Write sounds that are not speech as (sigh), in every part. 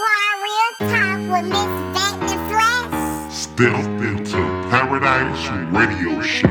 for our real talk with Miss Bat and Flash. Step into Paradise Radio Show.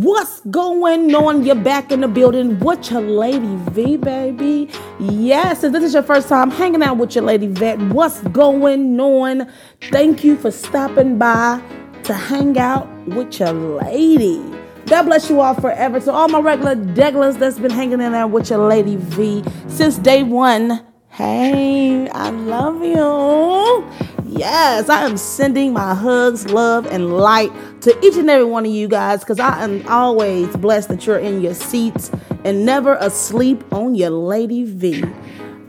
What's going on? You're back in the building with your lady V, baby. Yes, if this is your first time hanging out with your lady Vet, what's going on? Thank you for stopping by to hang out with your lady. God bless you all forever. To all my regular deglers that's been hanging in there with your lady V since day one. Hey, I love you. Yes, I am sending my hugs, love, and light to each and every one of you guys because I am always blessed that you're in your seats and never asleep on your Lady V.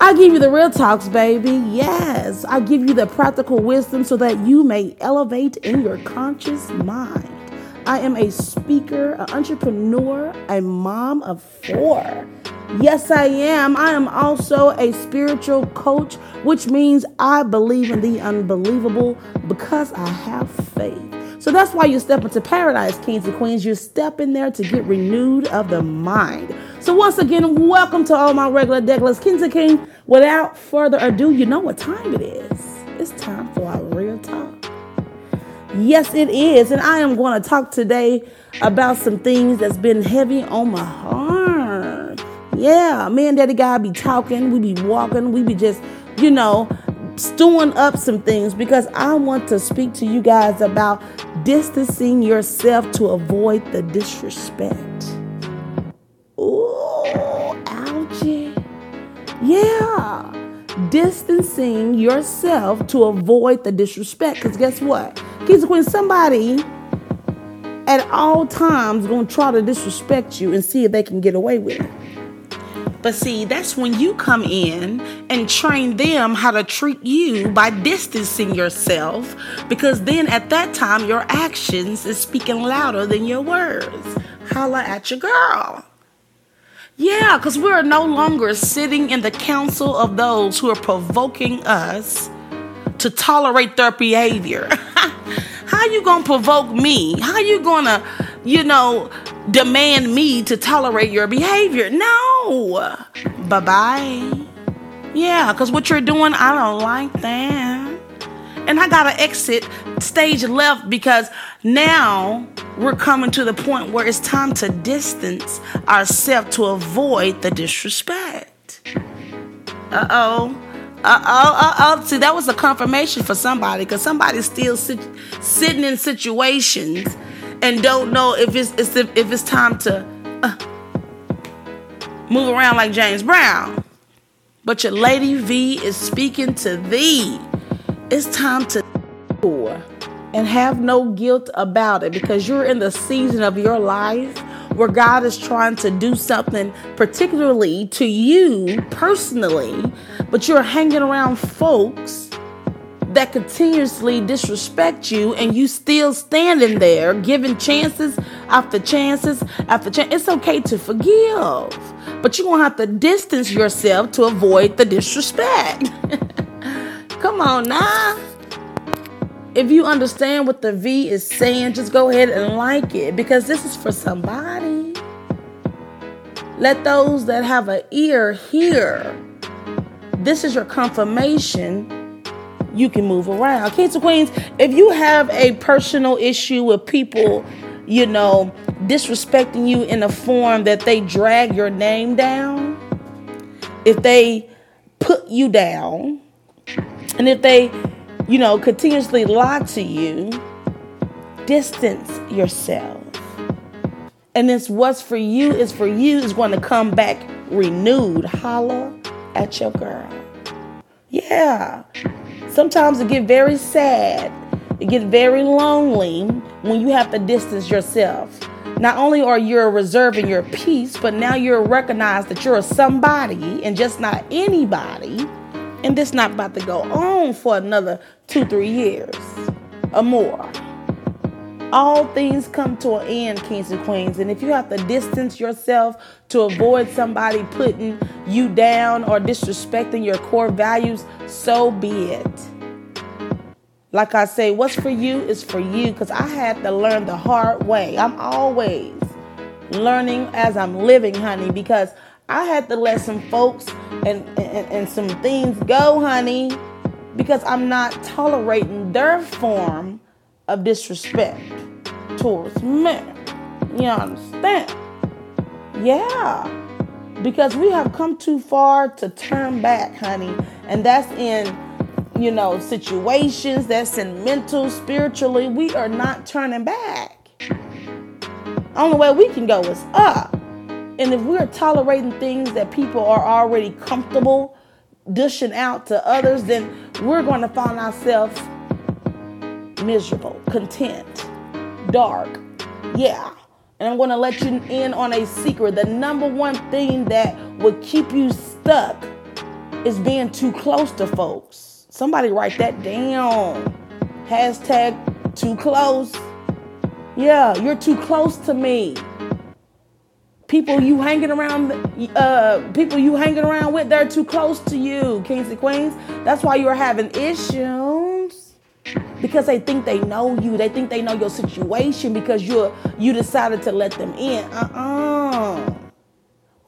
I give you the real talks, baby. Yes, I give you the practical wisdom so that you may elevate in your conscious mind. I am a speaker, an entrepreneur, a mom of four. Yes, I am. I am also a spiritual coach, which means I believe in the unbelievable because I have faith. So that's why you step into paradise, kings and queens. You step in there to get renewed of the mind. So once again, welcome to all my regular kings and king. Without further ado, you know what time it is. It's time for our real talk. Yes, it is. And I am going to talk today about some things that's been heavy on my heart. Yeah, me and Daddy God be talking, we be walking, we be just, you know, stewing up some things because I want to speak to you guys about distancing yourself to avoid the disrespect. Yeah distancing yourself to avoid the disrespect. Because guess what? And queens, somebody at all times to try to disrespect you and see if they can get away with it. But see, that's when you come in and train them how to treat you by distancing yourself, because then at that time your actions is speaking louder than your words. Holla at your girl. Yeah, because we're no longer sitting in the council of those who are provoking us to tolerate their behavior. (laughs) How you gonna provoke me? How you gonna, you know, demand me to tolerate your behavior? No. Bye bye. Yeah, because what you're doing, I don't like that. And I gotta exit stage left because now we're coming to the point where it's time to distance ourselves to avoid the disrespect. Uh oh. Uh oh, uh oh. See, that was a confirmation for somebody because somebody's still sit, sitting in situations and don't know if it's, it's if, if it's time to uh, move around like James Brown. But your lady V is speaking to thee. It's time to and have no guilt about it because you're in the season of your life where God is trying to do something particularly to you personally, but you're hanging around folks that continuously disrespect you and you still standing there giving chances after chances after chance. It's okay to forgive, but you're going to have to distance yourself to avoid the disrespect. (laughs) Come on now. If you understand what the V is saying, just go ahead and like it because this is for somebody. Let those that have an ear hear. This is your confirmation. You can move around. Kings and Queens, if you have a personal issue with people, you know, disrespecting you in a form that they drag your name down, if they put you down, and if they you know, continuously lie to you, distance yourself. And it's what's for you is for you is going to come back renewed. Holla at your girl. Yeah. Sometimes it get very sad. It get very lonely when you have to distance yourself. Not only are you reserving your peace, but now you're recognized that you're a somebody and just not anybody and this not about to go on for another two, three years or more. All things come to an end, kings and queens. And if you have to distance yourself to avoid somebody putting you down or disrespecting your core values, so be it. Like I say, what's for you is for you because I had to learn the hard way. I'm always learning as I'm living, honey, because I had to let some folks and, and, and some things go, honey, because I'm not tolerating their form of disrespect towards men. You understand? Yeah. Because we have come too far to turn back, honey. And that's in, you know, situations, that's in mental, spiritually. We are not turning back. Only way we can go is up. And if we're tolerating things that people are already comfortable dishing out to others, then we're going to find ourselves miserable, content, dark. Yeah. And I'm going to let you in on a secret. The number one thing that would keep you stuck is being too close to folks. Somebody write that down. Hashtag too close. Yeah, you're too close to me. People you hanging around, uh, people you hanging around with, they're too close to you, kings and queens. That's why you're having issues because they think they know you. They think they know your situation because you you decided to let them in. Uh-uh.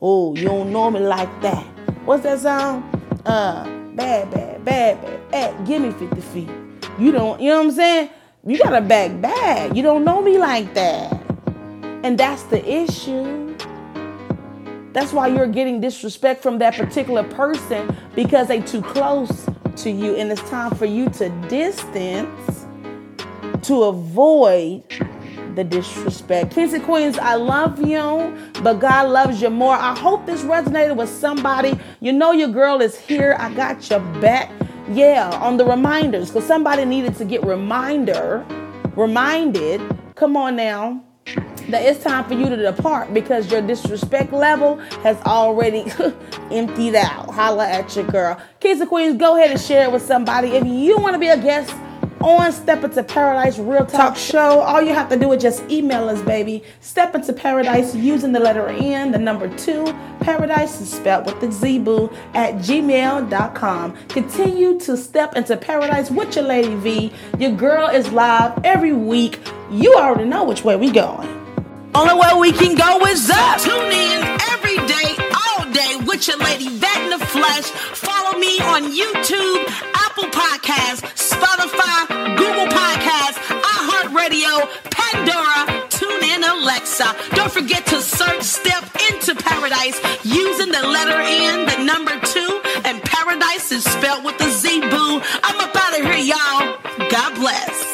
Oh, you don't know me like that. What's that song? Uh, bad, bad, bad, bad. Hey, give me 50 feet. You don't, you know what I'm saying? You got to back bad. You don't know me like that. And that's the issue. That's why you're getting disrespect from that particular person because they too close to you and it's time for you to distance to avoid the disrespect. Kings and queens, I love you, but God loves you more. I hope this resonated with somebody. You know your girl is here. I got your back. Yeah, on the reminders because somebody needed to get reminder, reminded. Come on now that it's time for you to depart because your disrespect level has already (laughs) emptied out. Holla at your girl. Kings and Queens, go ahead and share it with somebody. If you want to be a guest on Step Into Paradise Real Talk Show, all you have to do is just email us, baby. Step Into Paradise using the letter N, the number two. Paradise is spelled with the Z boo at gmail.com. Continue to step into paradise with your lady V. Your girl is live every week. You already know which way we going. Only way we can go is up. Tune in every day, all day with your lady Vet in the Flesh. Follow me on YouTube, Apple Podcasts, Spotify, Google Podcasts, iHeartRadio, Pandora, TuneIn, Alexa. Don't forget to search Step into Paradise using the letter N, the number two, and Paradise is spelled with a Z boo. I'm up out of here, y'all. God bless.